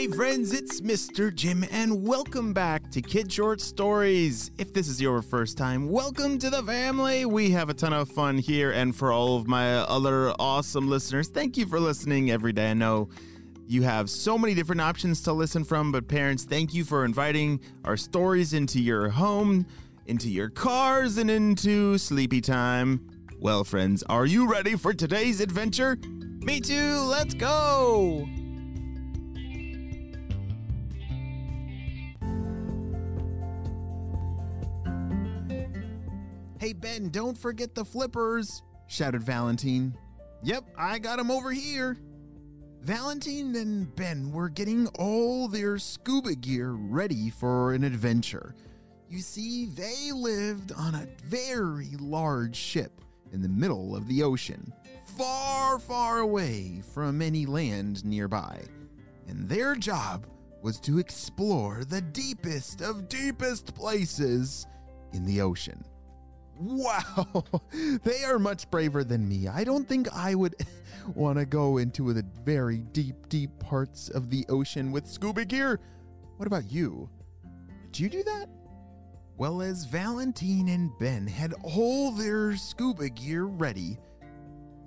Hey friends, it's Mr. Jim, and welcome back to Kid Short Stories. If this is your first time, welcome to the family. We have a ton of fun here, and for all of my other awesome listeners, thank you for listening every day. I know you have so many different options to listen from, but parents, thank you for inviting our stories into your home, into your cars, and into sleepy time. Well, friends, are you ready for today's adventure? Me too, let's go! Hey, Ben, don't forget the flippers, shouted Valentine. Yep, I got 'em over here. Valentine and Ben were getting all their scuba gear ready for an adventure. You see, they lived on a very large ship in the middle of the ocean, far, far away from any land nearby. And their job was to explore the deepest of deepest places in the ocean. Wow, they are much braver than me. I don't think I would want to go into the very deep, deep parts of the ocean with scuba gear. What about you? Would you do that? Well, as Valentine and Ben had all their scuba gear ready,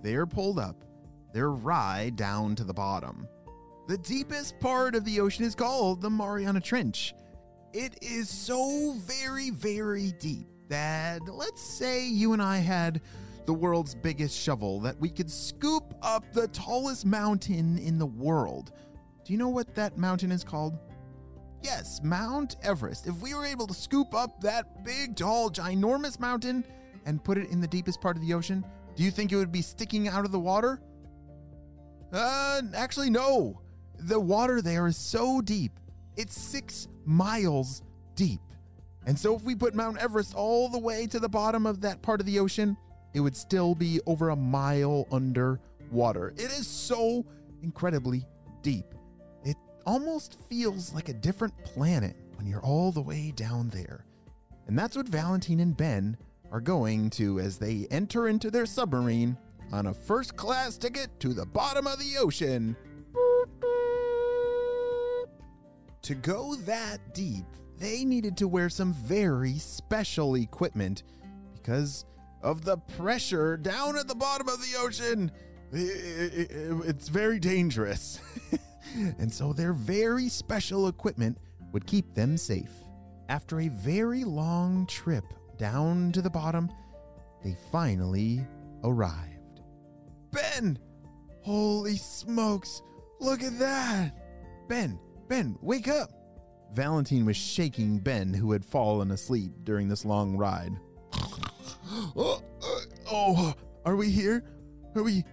they're pulled up their ride down to the bottom. The deepest part of the ocean is called the Mariana Trench. It is so very, very deep let's say you and I had the world's biggest shovel that we could scoop up the tallest mountain in the world. Do you know what that mountain is called? Yes, Mount Everest. If we were able to scoop up that big, tall, ginormous mountain and put it in the deepest part of the ocean, do you think it would be sticking out of the water? Uh, actually, no. The water there is so deep, it's six miles deep. And so, if we put Mount Everest all the way to the bottom of that part of the ocean, it would still be over a mile under water. It is so incredibly deep. It almost feels like a different planet when you're all the way down there. And that's what Valentine and Ben are going to as they enter into their submarine on a first class ticket to the bottom of the ocean. To go that deep, they needed to wear some very special equipment because of the pressure down at the bottom of the ocean. It's very dangerous. and so their very special equipment would keep them safe. After a very long trip down to the bottom, they finally arrived. Ben! Holy smokes! Look at that! Ben, Ben, wake up! Valentine was shaking Ben, who had fallen asleep during this long ride. oh, oh, are we here? Are we?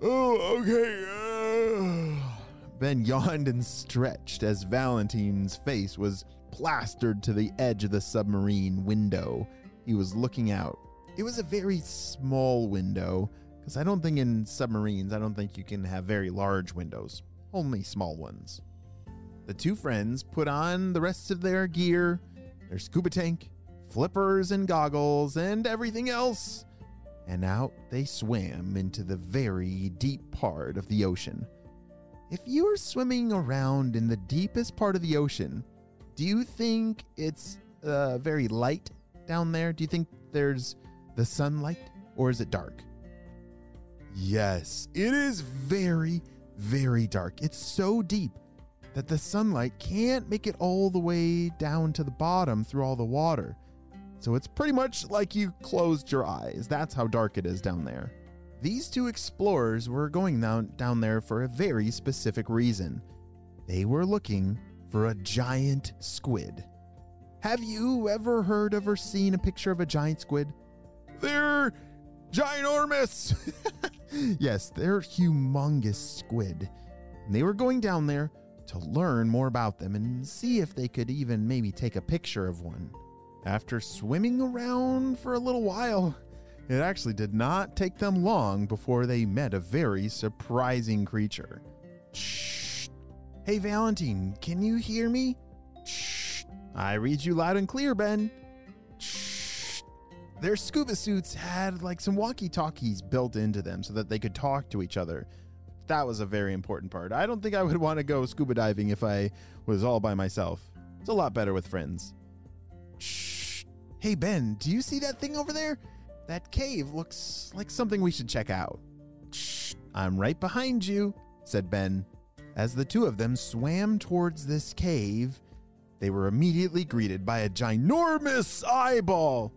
Oh, okay. Ben yawned and stretched as Valentine's face was plastered to the edge of the submarine window. He was looking out. It was a very small window, because I don't think in submarines, I don't think you can have very large windows, only small ones. The two friends put on the rest of their gear, their scuba tank, flippers and goggles, and everything else, and out they swam into the very deep part of the ocean. If you are swimming around in the deepest part of the ocean, do you think it's uh, very light down there? Do you think there's the sunlight, or is it dark? Yes, it is very, very dark. It's so deep that the sunlight can't make it all the way down to the bottom through all the water. So it's pretty much like you closed your eyes. That's how dark it is down there. These two explorers were going down, down there for a very specific reason. They were looking for a giant squid. Have you ever heard of or seen a picture of a giant squid? They're ginormous! yes, they're humongous squid. And they were going down there to learn more about them and see if they could even maybe take a picture of one. After swimming around for a little while, it actually did not take them long before they met a very surprising creature. Shh. Hey, Valentine, can you hear me? Shh. I read you loud and clear, Ben. Shh. Their scuba suits had like some walkie talkies built into them so that they could talk to each other. That was a very important part. I don't think I would want to go scuba diving if I was all by myself. It's a lot better with friends. Shh. Hey, Ben, do you see that thing over there? That cave looks like something we should check out. Shh. I'm right behind you, said Ben. As the two of them swam towards this cave, they were immediately greeted by a ginormous eyeball.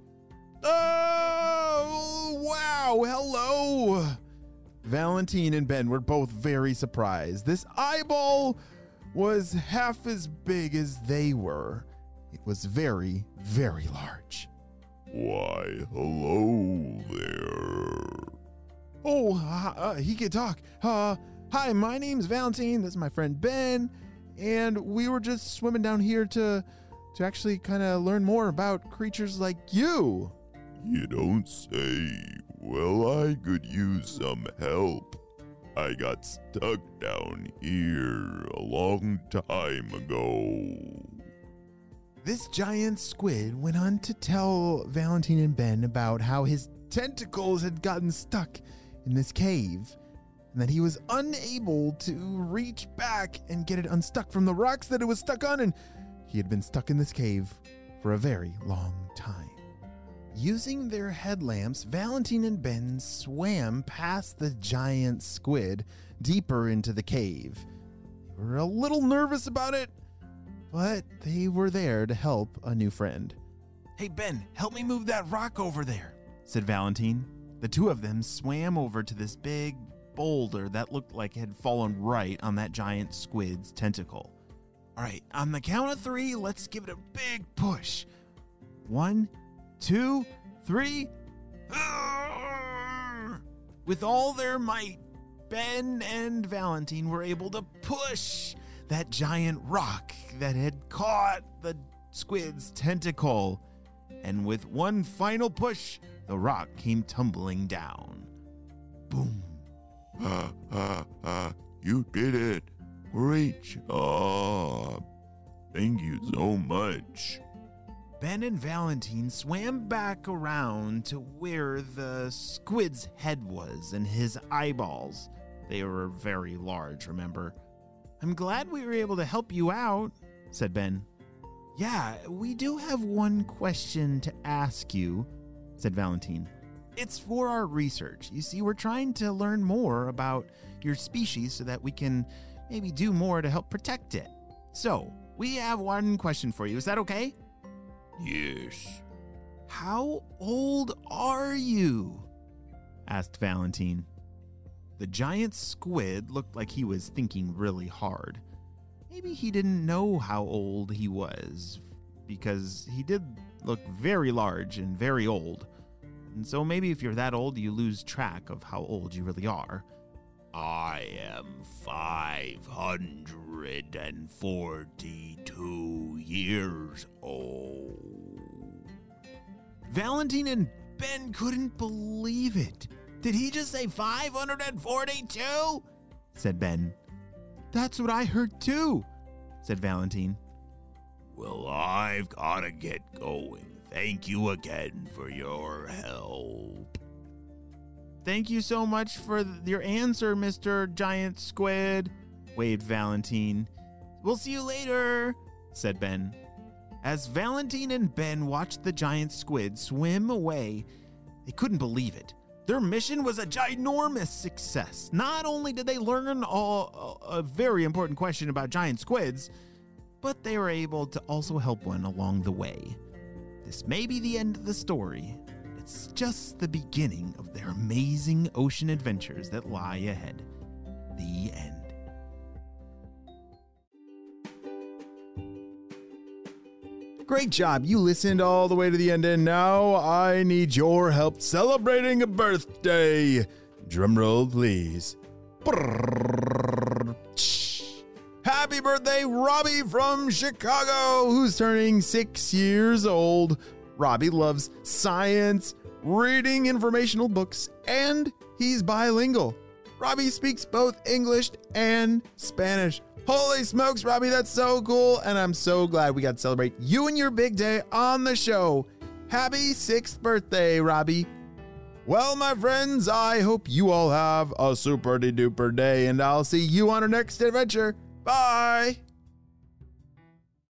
Oh, wow, hello. Valentine and Ben were both very surprised. This eyeball was half as big as they were. It was very, very large. Why, hello there. Oh, uh, he can talk. Uh, hi, my name's Valentine. This is my friend Ben, and we were just swimming down here to to actually kind of learn more about creatures like you. You don't say. Well, I could use some help. I got stuck down here a long time ago. This giant squid went on to tell Valentine and Ben about how his tentacles had gotten stuck in this cave and that he was unable to reach back and get it unstuck from the rocks that it was stuck on, and he had been stuck in this cave for a very long time. Using their headlamps, Valentine and Ben swam past the giant squid deeper into the cave. They were a little nervous about it, but they were there to help a new friend. Hey, Ben, help me move that rock over there, said Valentine. The two of them swam over to this big boulder that looked like it had fallen right on that giant squid's tentacle. All right, on the count of three, let's give it a big push. One, two, three. With all their might, Ben and Valentine were able to push that giant rock that had caught the squid's tentacle. And with one final push, the rock came tumbling down. Boom. Ha ha ha. You did it. Great job. And Valentine swam back around to where the squid's head was and his eyeballs. They were very large, remember? I'm glad we were able to help you out, said Ben. Yeah, we do have one question to ask you, said Valentine. It's for our research. You see, we're trying to learn more about your species so that we can maybe do more to help protect it. So, we have one question for you. Is that okay? Yes. How old are you? asked Valentine. The giant squid looked like he was thinking really hard. Maybe he didn't know how old he was, because he did look very large and very old. And so maybe if you're that old, you lose track of how old you really are. I am 542 years old. Valentine and Ben couldn't believe it. Did he just say 542? said Ben. That's what I heard too, said Valentine. Well, I've gotta get going. Thank you again for your help. Thank you so much for your answer, Mr. Giant Squid, waved Valentine. We'll see you later, said Ben. As Valentine and Ben watched the giant squid swim away, they couldn't believe it. Their mission was a ginormous success. Not only did they learn a, a very important question about giant squids, but they were able to also help one along the way. This may be the end of the story, it's just the beginning of their amazing ocean adventures that lie ahead. The end. Great job. You listened all the way to the end, and now I need your help celebrating a birthday. Drumroll, please. Happy birthday, Robbie from Chicago, who's turning six years old. Robbie loves science, reading informational books, and he's bilingual. Robbie speaks both English and Spanish. Holy smokes, Robbie, that's so cool. And I'm so glad we got to celebrate you and your big day on the show. Happy sixth birthday, Robbie. Well, my friends, I hope you all have a super duper day, and I'll see you on our next adventure. Bye.